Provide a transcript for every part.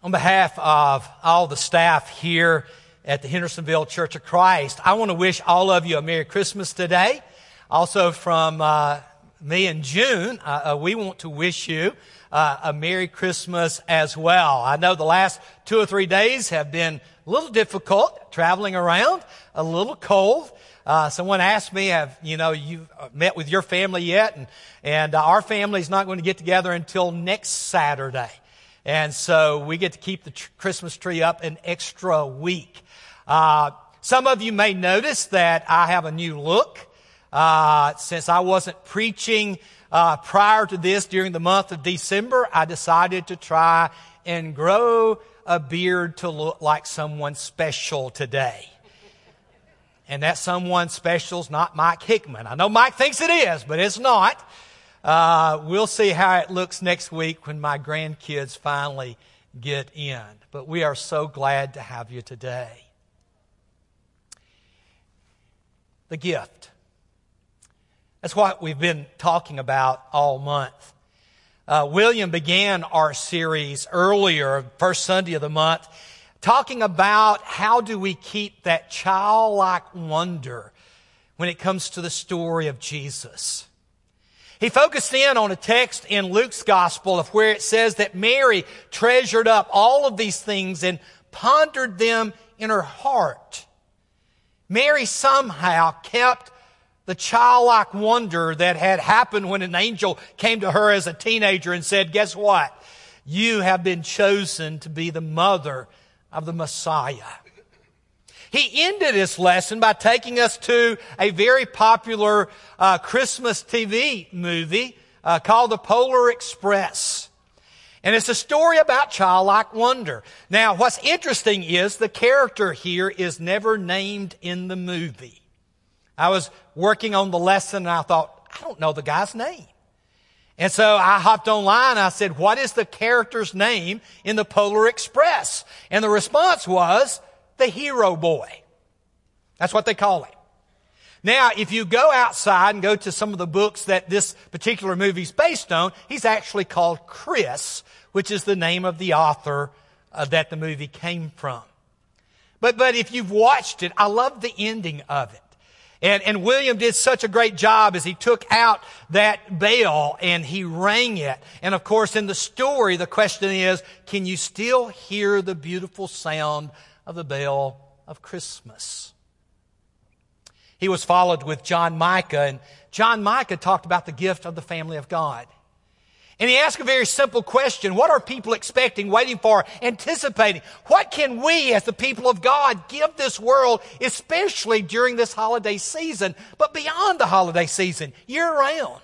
On behalf of all the staff here at the Hendersonville Church of Christ, I want to wish all of you a Merry Christmas today. Also from uh, me and June, uh, uh, we want to wish you uh, a Merry Christmas as well. I know the last two or three days have been a little difficult traveling around, a little cold. Uh, someone asked me, "Have you know you met with your family yet?" And and uh, our family is not going to get together until next Saturday. And so we get to keep the tr- Christmas tree up an extra week. Uh, some of you may notice that I have a new look. Uh, since I wasn't preaching uh, prior to this during the month of December, I decided to try and grow a beard to look like someone special today. And that someone special is not Mike Hickman. I know Mike thinks it is, but it's not. Uh, we'll see how it looks next week when my grandkids finally get in. But we are so glad to have you today. The gift. That's what we've been talking about all month. Uh, William began our series earlier, first Sunday of the month, talking about how do we keep that childlike wonder when it comes to the story of Jesus. He focused in on a text in Luke's gospel of where it says that Mary treasured up all of these things and pondered them in her heart. Mary somehow kept the childlike wonder that had happened when an angel came to her as a teenager and said, guess what? You have been chosen to be the mother of the Messiah. He ended his lesson by taking us to a very popular uh, Christmas TV movie uh, called The Polar Express. And it's a story about childlike wonder. Now, what's interesting is the character here is never named in the movie. I was working on the lesson and I thought, I don't know the guy's name. And so I hopped online. I said, what is the character's name in the Polar Express? And the response was the hero boy. That's what they call him. Now, if you go outside and go to some of the books that this particular movie is based on, he's actually called Chris, which is the name of the author uh, that the movie came from. But, but if you've watched it, I love the ending of it. And, and William did such a great job as he took out that bell and he rang it. And of course, in the story, the question is, can you still hear the beautiful sound of the bell of Christmas. He was followed with John Micah, and John Micah talked about the gift of the family of God. And he asked a very simple question. What are people expecting, waiting for, anticipating? What can we as the people of God give this world, especially during this holiday season, but beyond the holiday season, year round?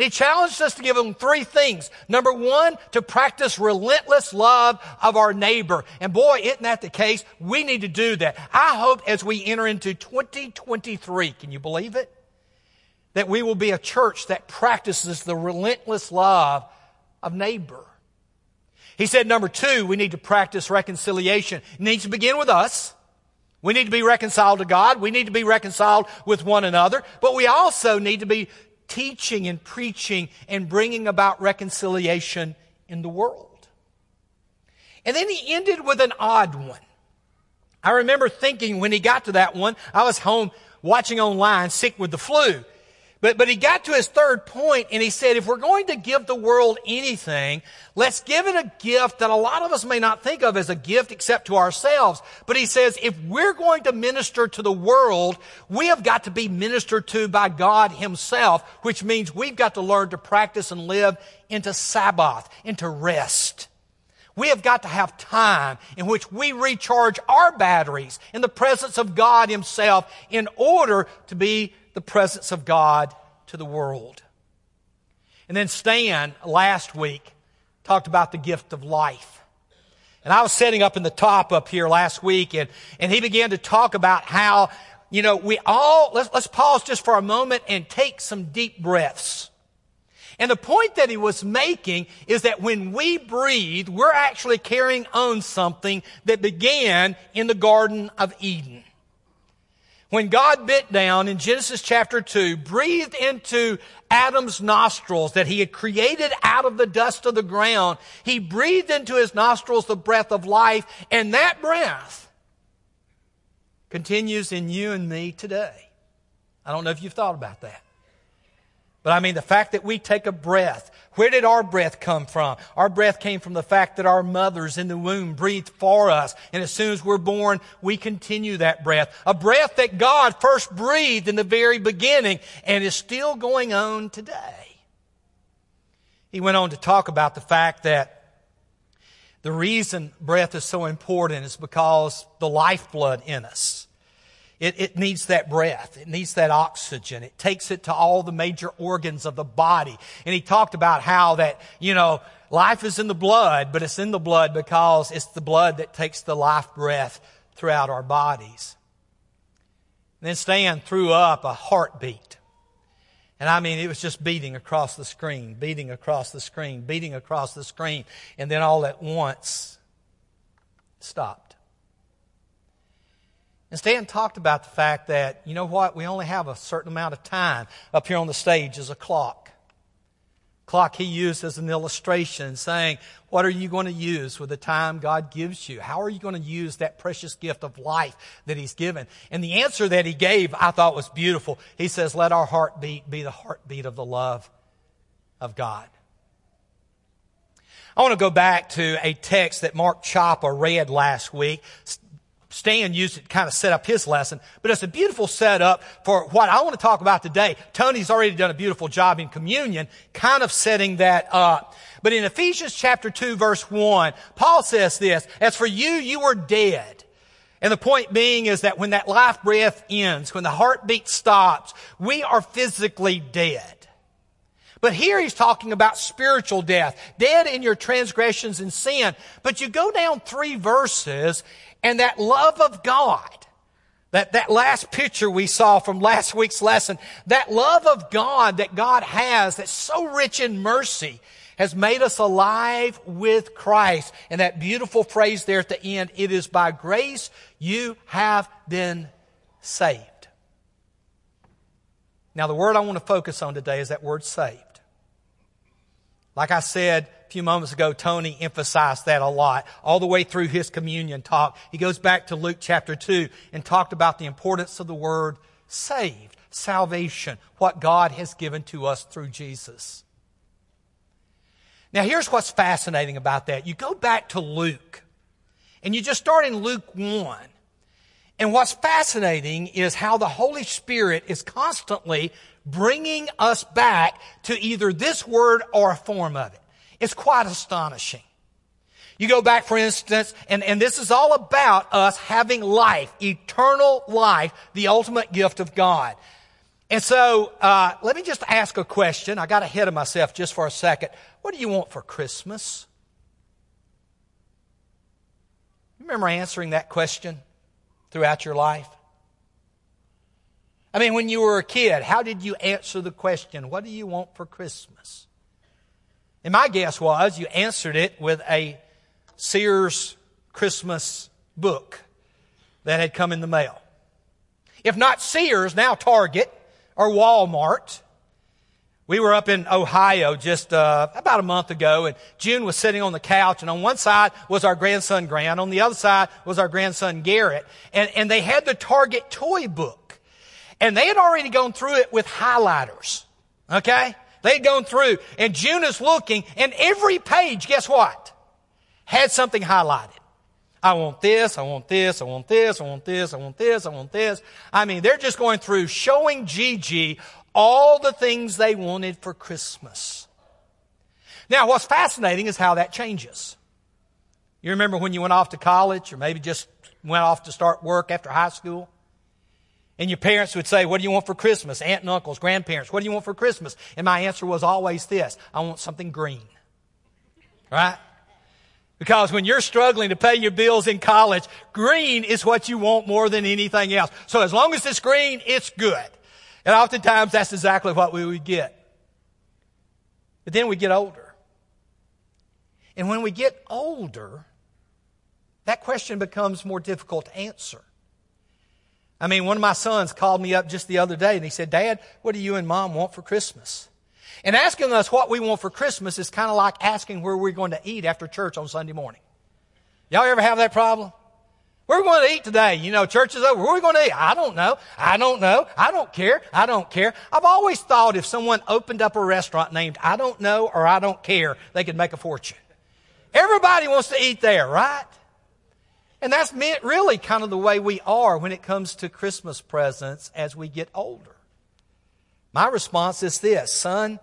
And he challenged us to give them three things. Number one, to practice relentless love of our neighbor. And boy, isn't that the case? We need to do that. I hope as we enter into 2023, can you believe it? That we will be a church that practices the relentless love of neighbor. He said, number two, we need to practice reconciliation. It needs to begin with us. We need to be reconciled to God. We need to be reconciled with one another. But we also need to be teaching and preaching and bringing about reconciliation in the world. And then he ended with an odd one. I remember thinking when he got to that one, I was home watching online, sick with the flu. But, but he got to his third point and he said, if we're going to give the world anything, let's give it a gift that a lot of us may not think of as a gift except to ourselves. But he says, if we're going to minister to the world, we have got to be ministered to by God himself, which means we've got to learn to practice and live into Sabbath, into rest. We have got to have time in which we recharge our batteries in the presence of God Himself in order to be the presence of God to the world. And then Stan last week talked about the gift of life. And I was setting up in the top up here last week and, and he began to talk about how, you know, we all, let's, let's pause just for a moment and take some deep breaths. And the point that he was making is that when we breathe, we're actually carrying on something that began in the Garden of Eden. When God bent down in Genesis chapter 2, breathed into Adam's nostrils that he had created out of the dust of the ground, he breathed into his nostrils the breath of life, and that breath continues in you and me today. I don't know if you've thought about that. But I mean, the fact that we take a breath, where did our breath come from? Our breath came from the fact that our mothers in the womb breathed for us. And as soon as we're born, we continue that breath. A breath that God first breathed in the very beginning and is still going on today. He went on to talk about the fact that the reason breath is so important is because the lifeblood in us it, it needs that breath. It needs that oxygen. It takes it to all the major organs of the body. And he talked about how that, you know, life is in the blood, but it's in the blood because it's the blood that takes the life breath throughout our bodies. And then Stan threw up a heartbeat. And I mean, it was just beating across the screen, beating across the screen, beating across the screen. And then all at once, stopped. And Stan talked about the fact that, you know what, we only have a certain amount of time up here on the stage as a clock. Clock he used as an illustration, saying, What are you going to use with the time God gives you? How are you going to use that precious gift of life that He's given? And the answer that he gave, I thought was beautiful. He says, Let our heartbeat be the heartbeat of the love of God. I want to go back to a text that Mark Choppa read last week. Stan used it to kind of set up his lesson, but it's a beautiful setup for what I want to talk about today. Tony's already done a beautiful job in communion, kind of setting that up. But in Ephesians chapter 2 verse 1, Paul says this, as for you, you were dead. And the point being is that when that life breath ends, when the heartbeat stops, we are physically dead. But here he's talking about spiritual death, dead in your transgressions and sin. But you go down three verses and that love of God, that, that last picture we saw from last week's lesson, that love of God that God has that's so rich in mercy has made us alive with Christ. And that beautiful phrase there at the end, it is by grace you have been saved. Now, the word I want to focus on today is that word saved. Like I said, a few moments ago, Tony emphasized that a lot. All the way through his communion talk, he goes back to Luke chapter 2 and talked about the importance of the word saved, salvation, what God has given to us through Jesus. Now, here's what's fascinating about that. You go back to Luke, and you just start in Luke 1. And what's fascinating is how the Holy Spirit is constantly bringing us back to either this word or a form of it. It's quite astonishing. You go back, for instance, and, and this is all about us having life, eternal life, the ultimate gift of God. And so, uh, let me just ask a question. I got ahead of myself just for a second. What do you want for Christmas? You remember answering that question throughout your life? I mean, when you were a kid, how did you answer the question, What do you want for Christmas? And my guess was you answered it with a Sears Christmas book that had come in the mail. If not Sears, now Target or Walmart. We were up in Ohio just uh, about a month ago, and June was sitting on the couch, and on one side was our grandson Grant, on the other side was our grandson Garrett, and, and they had the Target toy book. And they had already gone through it with highlighters. Okay? They'd gone through, and June is looking, and every page, guess what? Had something highlighted. I want this, I want this, I want this, I want this, I want this, I want this. I mean, they're just going through showing Gigi all the things they wanted for Christmas. Now, what's fascinating is how that changes. You remember when you went off to college, or maybe just went off to start work after high school? And your parents would say, What do you want for Christmas? Aunt and uncles, grandparents, what do you want for Christmas? And my answer was always this I want something green. Right? Because when you're struggling to pay your bills in college, green is what you want more than anything else. So as long as it's green, it's good. And oftentimes that's exactly what we would get. But then we get older. And when we get older, that question becomes more difficult to answer. I mean, one of my sons called me up just the other day and he said, Dad, what do you and mom want for Christmas? And asking us what we want for Christmas is kind of like asking where we're going to eat after church on Sunday morning. Y'all ever have that problem? Where are we going to eat today? You know, church is over. Where are we going to eat? I don't know. I don't know. I don't care. I don't care. I've always thought if someone opened up a restaurant named I don't know or I don't care, they could make a fortune. Everybody wants to eat there, right? And that's really kind of the way we are when it comes to Christmas presents as we get older. My response is this, son,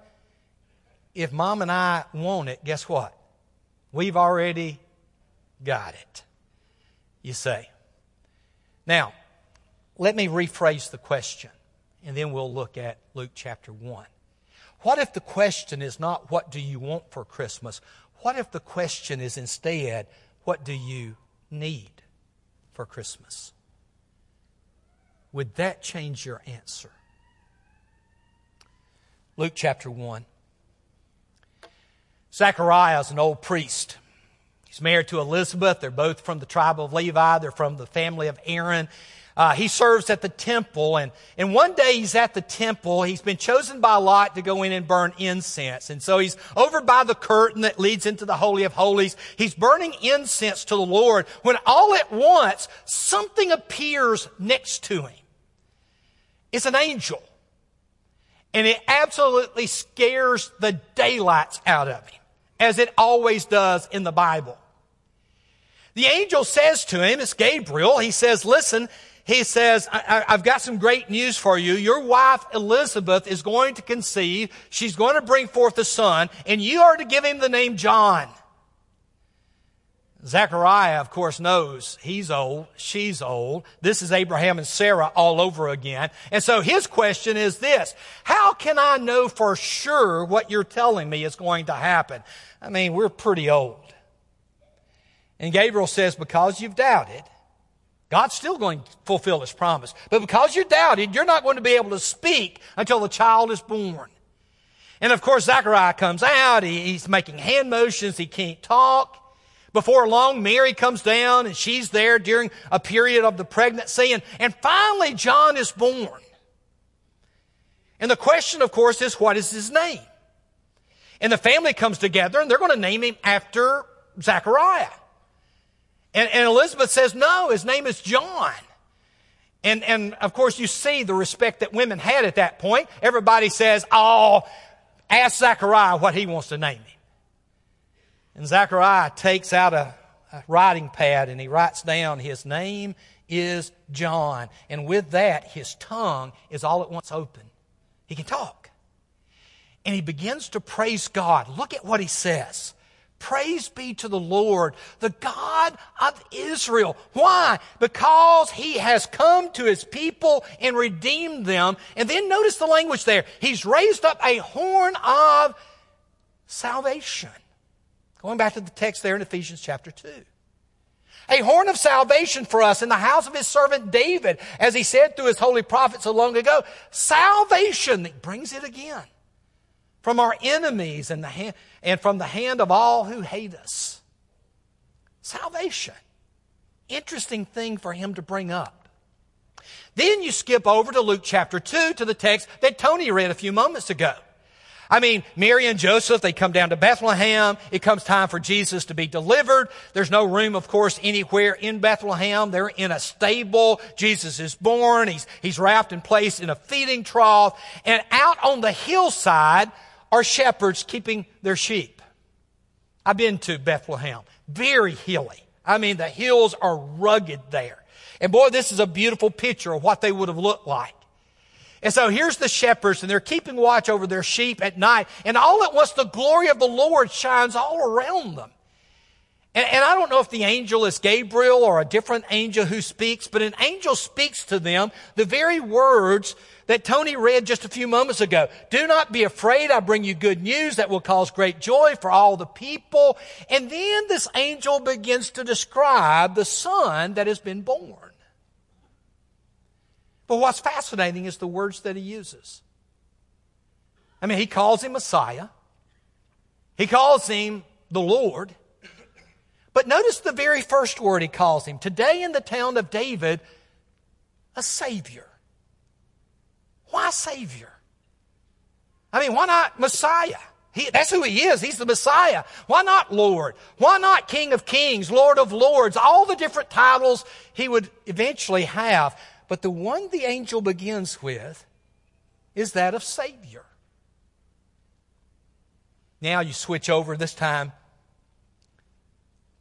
if mom and I want it, guess what? We've already got it you say. Now, let me rephrase the question, and then we'll look at Luke chapter 1. What if the question is not, What do you want for Christmas? What if the question is instead, What do you need for Christmas? Would that change your answer? Luke chapter 1. Zechariah is an old priest. He's married to Elizabeth. They're both from the tribe of Levi. They're from the family of Aaron. Uh, he serves at the temple, and, and one day he's at the temple. He's been chosen by Lot to go in and burn incense. And so he's over by the curtain that leads into the Holy of Holies. He's burning incense to the Lord when all at once something appears next to him. It's an angel. And it absolutely scares the daylights out of him, as it always does in the Bible. The angel says to him, it's Gabriel, he says, listen, he says, I, have got some great news for you. Your wife Elizabeth is going to conceive. She's going to bring forth a son, and you are to give him the name John. Zechariah, of course, knows he's old, she's old. This is Abraham and Sarah all over again. And so his question is this How can I know for sure what you're telling me is going to happen? I mean, we're pretty old. And Gabriel says, because you've doubted, God's still going to fulfill his promise. But because you doubted, you're not going to be able to speak until the child is born. And of course, Zachariah comes out. he's making hand motions. He can't talk. Before long, Mary comes down and she's there during a period of the pregnancy. And, and finally, John is born. And the question, of course, is what is his name? And the family comes together and they're going to name him after Zechariah. And, and Elizabeth says, no, his name is John. And, and of course, you see the respect that women had at that point. Everybody says, oh, ask Zachariah what he wants to name him. And Zachariah takes out a, a writing pad and he writes down his name is John. And with that, his tongue is all at once open. He can talk. And he begins to praise God. Look at what he says. Praise be to the Lord, the God of Israel. Why? Because he has come to his people and redeemed them. And then notice the language there. He's raised up a horn of salvation. Going back to the text there in Ephesians chapter 2. A horn of salvation for us in the house of his servant David, as he said through his holy prophet so long ago. Salvation, brings it again from our enemies and, the hand, and from the hand of all who hate us. Salvation. Interesting thing for him to bring up. Then you skip over to Luke chapter 2 to the text that Tony read a few moments ago. I mean, Mary and Joseph, they come down to Bethlehem. It comes time for Jesus to be delivered. There's no room, of course, anywhere in Bethlehem. They're in a stable. Jesus is born. He's, he's wrapped and placed in a feeding trough. And out on the hillside, are shepherds keeping their sheep. I've been to Bethlehem. Very hilly. I mean, the hills are rugged there. And boy, this is a beautiful picture of what they would have looked like. And so here's the shepherds, and they're keeping watch over their sheep at night. And all at once, the glory of the Lord shines all around them. And, and, I don't know if the angel is Gabriel or a different angel who speaks, but an angel speaks to them the very words that Tony read just a few moments ago. Do not be afraid. I bring you good news that will cause great joy for all the people. And then this angel begins to describe the son that has been born. But what's fascinating is the words that he uses. I mean, he calls him Messiah. He calls him the Lord. But notice the very first word he calls him. Today in the town of David, a Savior. Why Savior? I mean, why not Messiah? He, that's who he is. He's the Messiah. Why not Lord? Why not King of Kings, Lord of Lords? All the different titles he would eventually have. But the one the angel begins with is that of Savior. Now you switch over this time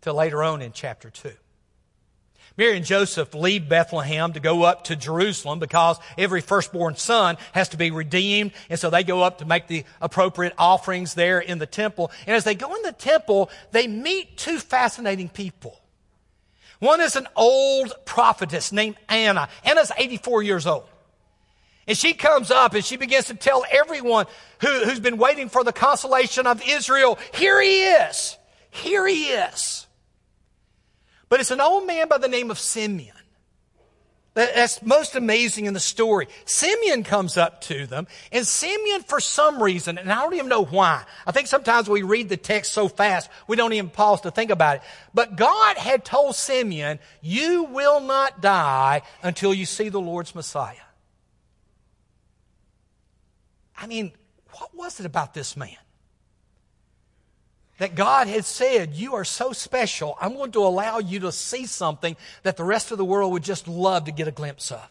to later on in chapter 2. Mary and Joseph leave Bethlehem to go up to Jerusalem because every firstborn son has to be redeemed. And so they go up to make the appropriate offerings there in the temple. And as they go in the temple, they meet two fascinating people. One is an old prophetess named Anna. Anna's 84 years old. And she comes up and she begins to tell everyone who, who's been waiting for the consolation of Israel, here he is. Here he is. But it's an old man by the name of Simeon. That's most amazing in the story. Simeon comes up to them, and Simeon, for some reason, and I don't even know why, I think sometimes we read the text so fast, we don't even pause to think about it. But God had told Simeon, You will not die until you see the Lord's Messiah. I mean, what was it about this man? That God had said, You are so special, I'm going to allow you to see something that the rest of the world would just love to get a glimpse of.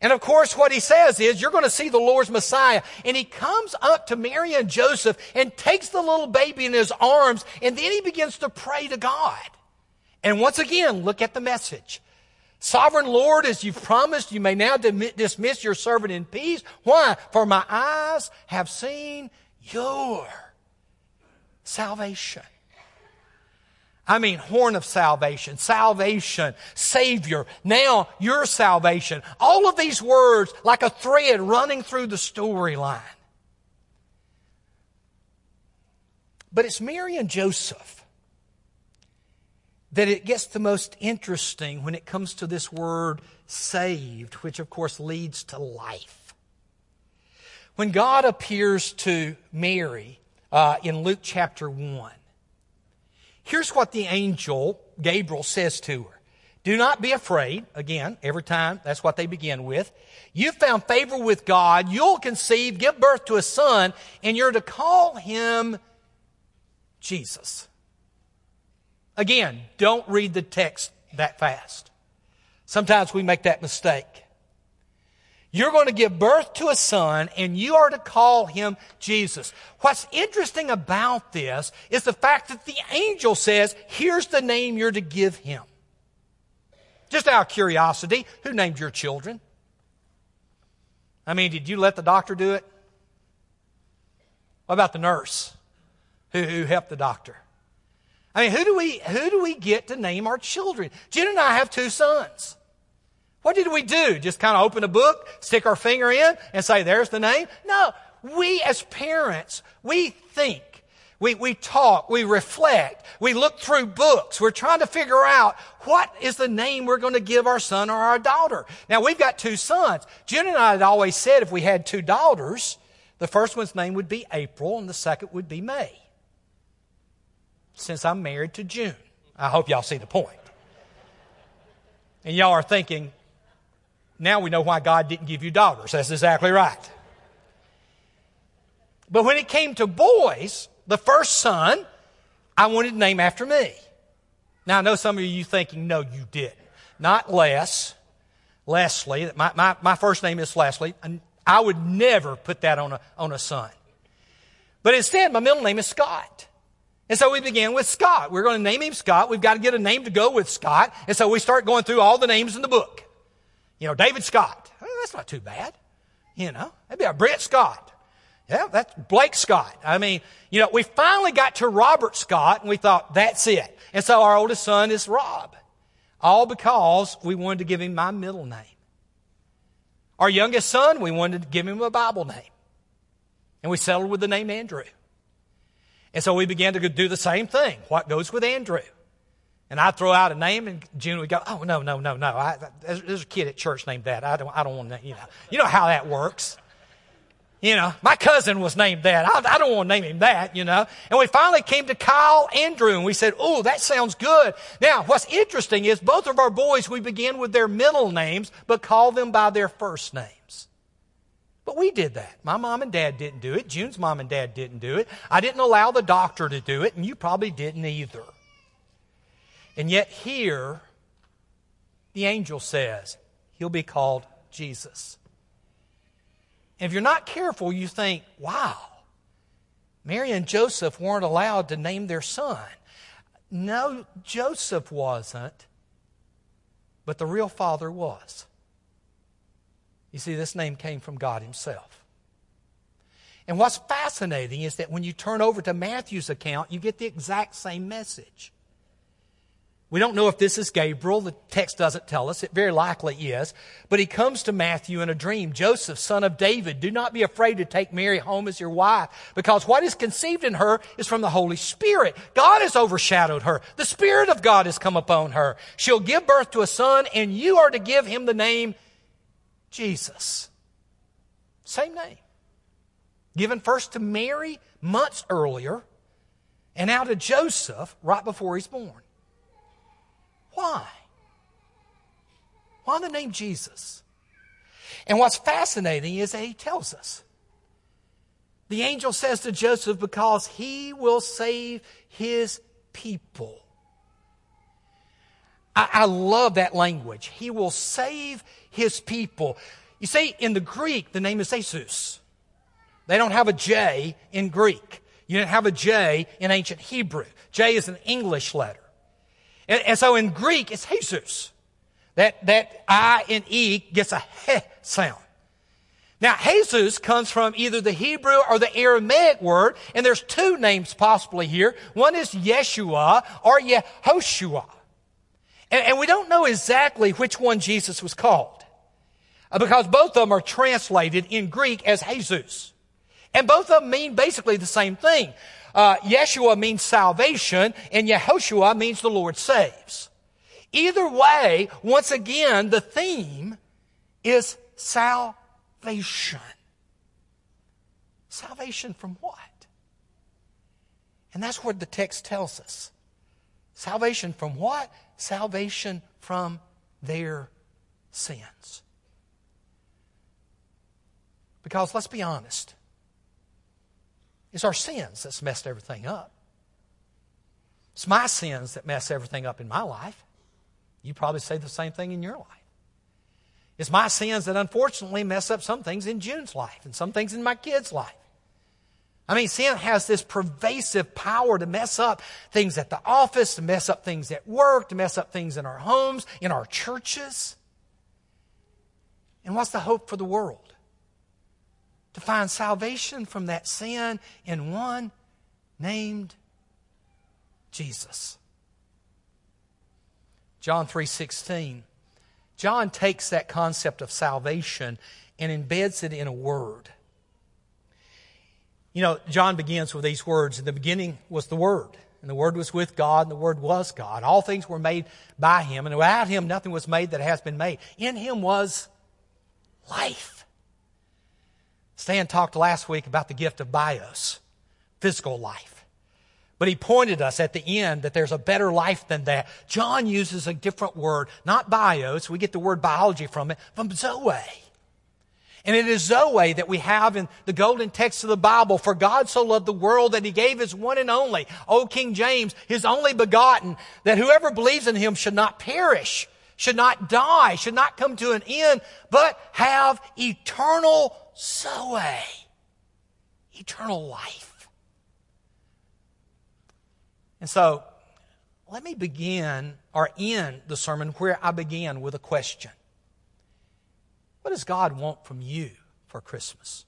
And of course, what he says is, You're going to see the Lord's Messiah. And he comes up to Mary and Joseph and takes the little baby in his arms, and then he begins to pray to God. And once again, look at the message. Sovereign Lord, as you've promised, you may now dismiss your servant in peace. Why? For my eyes have seen your salvation. I mean, horn of salvation, salvation, Savior, now your salvation. All of these words like a thread running through the storyline. But it's Mary and Joseph that it gets the most interesting when it comes to this word saved, which of course leads to life. When God appears to Mary, uh, in Luke chapter 1. Here's what the angel Gabriel says to her. Do not be afraid. Again, every time, that's what they begin with. You've found favor with God. You'll conceive, give birth to a son, and you're to call him Jesus. Again, don't read the text that fast. Sometimes we make that mistake. You're going to give birth to a son and you are to call him Jesus. What's interesting about this is the fact that the angel says, here's the name you're to give him. Just out of curiosity, who named your children? I mean, did you let the doctor do it? What about the nurse who, who helped the doctor? I mean, who do we, who do we get to name our children? Jen and I have two sons. What did we do? Just kind of open a book, stick our finger in, and say, there's the name? No. We as parents, we think. We, we talk, we reflect, we look through books. We're trying to figure out what is the name we're going to give our son or our daughter. Now, we've got two sons. June and I had always said if we had two daughters, the first one's name would be April and the second would be May. Since I'm married to June. I hope y'all see the point. And y'all are thinking, now we know why God didn't give you daughters. That's exactly right. But when it came to boys, the first son, I wanted to name after me. Now I know some of you thinking, no, you didn't. Not Les, Leslie. My, my, my first name is Leslie. And I would never put that on a, on a son. But instead, my middle name is Scott. And so we began with Scott. We're going to name him Scott. We've got to get a name to go with Scott. And so we start going through all the names in the book. You know, David Scott. Oh, that's not too bad. You know, that'd be a Brett Scott. Yeah, that's Blake Scott. I mean, you know, we finally got to Robert Scott and we thought, that's it. And so our oldest son is Rob. All because we wanted to give him my middle name. Our youngest son, we wanted to give him a Bible name. And we settled with the name Andrew. And so we began to do the same thing. What goes with Andrew? And I'd throw out a name, and June would go, "Oh no, no, no, no! I, there's a kid at church named that. I don't, I don't want to, you know, you know how that works." You know, my cousin was named that. I, I, don't want to name him that, you know. And we finally came to Kyle Andrew and we said, oh, that sounds good. Now, what's interesting is both of our boys, we begin with their middle names, but call them by their first names. But we did that. My mom and dad didn't do it. June's mom and dad didn't do it. I didn't allow the doctor to do it, and you probably didn't either. And yet here, the angel says, he'll be called Jesus. And if you're not careful, you think, wow, Mary and Joseph weren't allowed to name their son. No, Joseph wasn't, but the real father was. You see, this name came from God Himself. And what's fascinating is that when you turn over to Matthew's account, you get the exact same message. We don't know if this is Gabriel. The text doesn't tell us. It very likely is. But he comes to Matthew in a dream. Joseph, son of David, do not be afraid to take Mary home as your wife, because what is conceived in her is from the Holy Spirit. God has overshadowed her. The Spirit of God has come upon her. She'll give birth to a son, and you are to give him the name Jesus. Same name. Given first to Mary months earlier, and now to Joseph right before he's born. Why? Why the name Jesus? And what's fascinating is that he tells us. The angel says to Joseph, because he will save his people. I, I, love that language. He will save his people. You see, in the Greek, the name is Iesous. They don't have a J in Greek. You didn't have a J in ancient Hebrew. J is an English letter. And, and so in Greek, it's Iesous. That, that I and E gets a he sound. Now, Jesus comes from either the Hebrew or the Aramaic word, and there's two names possibly here. One is Yeshua or Yehoshua. And, and we don't know exactly which one Jesus was called, uh, because both of them are translated in Greek as Jesus. And both of them mean basically the same thing. Uh, Yeshua means salvation, and Yehoshua means the Lord saves. Either way, once again, the theme is salvation. Salvation from what? And that's what the text tells us. Salvation from what? Salvation from their sins. Because let's be honest, it's our sins that's messed everything up. It's my sins that mess everything up in my life. You probably say the same thing in your life. It's my sins that unfortunately mess up some things in June's life and some things in my kids' life. I mean, sin has this pervasive power to mess up things at the office, to mess up things at work, to mess up things in our homes, in our churches. And what's the hope for the world? To find salvation from that sin in one named Jesus. John 3:16. John takes that concept of salvation and embeds it in a word. You know, John begins with these words. In the beginning was the Word, and the Word was with God, and the Word was God. All things were made by Him, and without Him nothing was made that has been made. In Him was life Stan talked last week about the gift of bios, physical life. But he pointed us at the end that there's a better life than that. John uses a different word, not bios, we get the word biology from it, from zoe. And it is Zoe that we have in the golden text of the Bible. For God so loved the world that he gave his one and only, O King James, his only begotten, that whoever believes in him should not perish, should not die, should not come to an end, but have eternal Zoe, eternal life. And so, let me begin or end the sermon where I began with a question. What does God want from you for Christmas?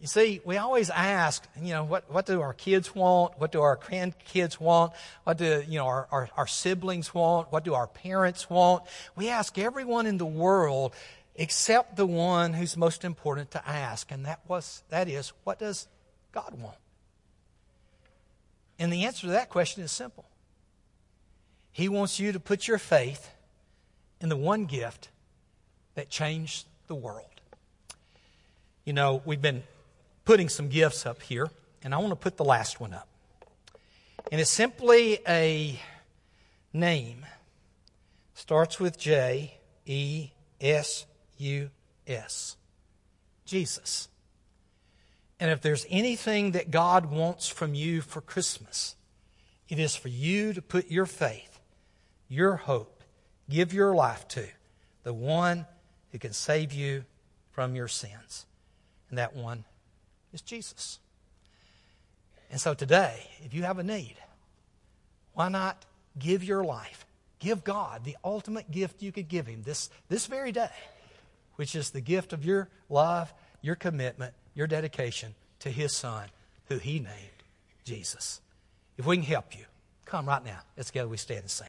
You see, we always ask, you know, what, what do our kids want? What do our grandkids want? What do, you know, our, our, our siblings want? What do our parents want? We ask everyone in the world except the one who's most important to ask, and that was that is, what does God want? And the answer to that question is simple. He wants you to put your faith in the one gift that changed the world. You know, we've been putting some gifts up here, and I want to put the last one up. And it's simply a name. Starts with J E S U S. Jesus. And if there's anything that God wants from you for Christmas, it is for you to put your faith, your hope, give your life to the one who can save you from your sins. And that one is Jesus. And so today, if you have a need, why not give your life? Give God the ultimate gift you could give Him this, this very day, which is the gift of your love, your commitment, your dedication to His Son, who He named Jesus. If we can help you, come right now. Let's together we stand and sing.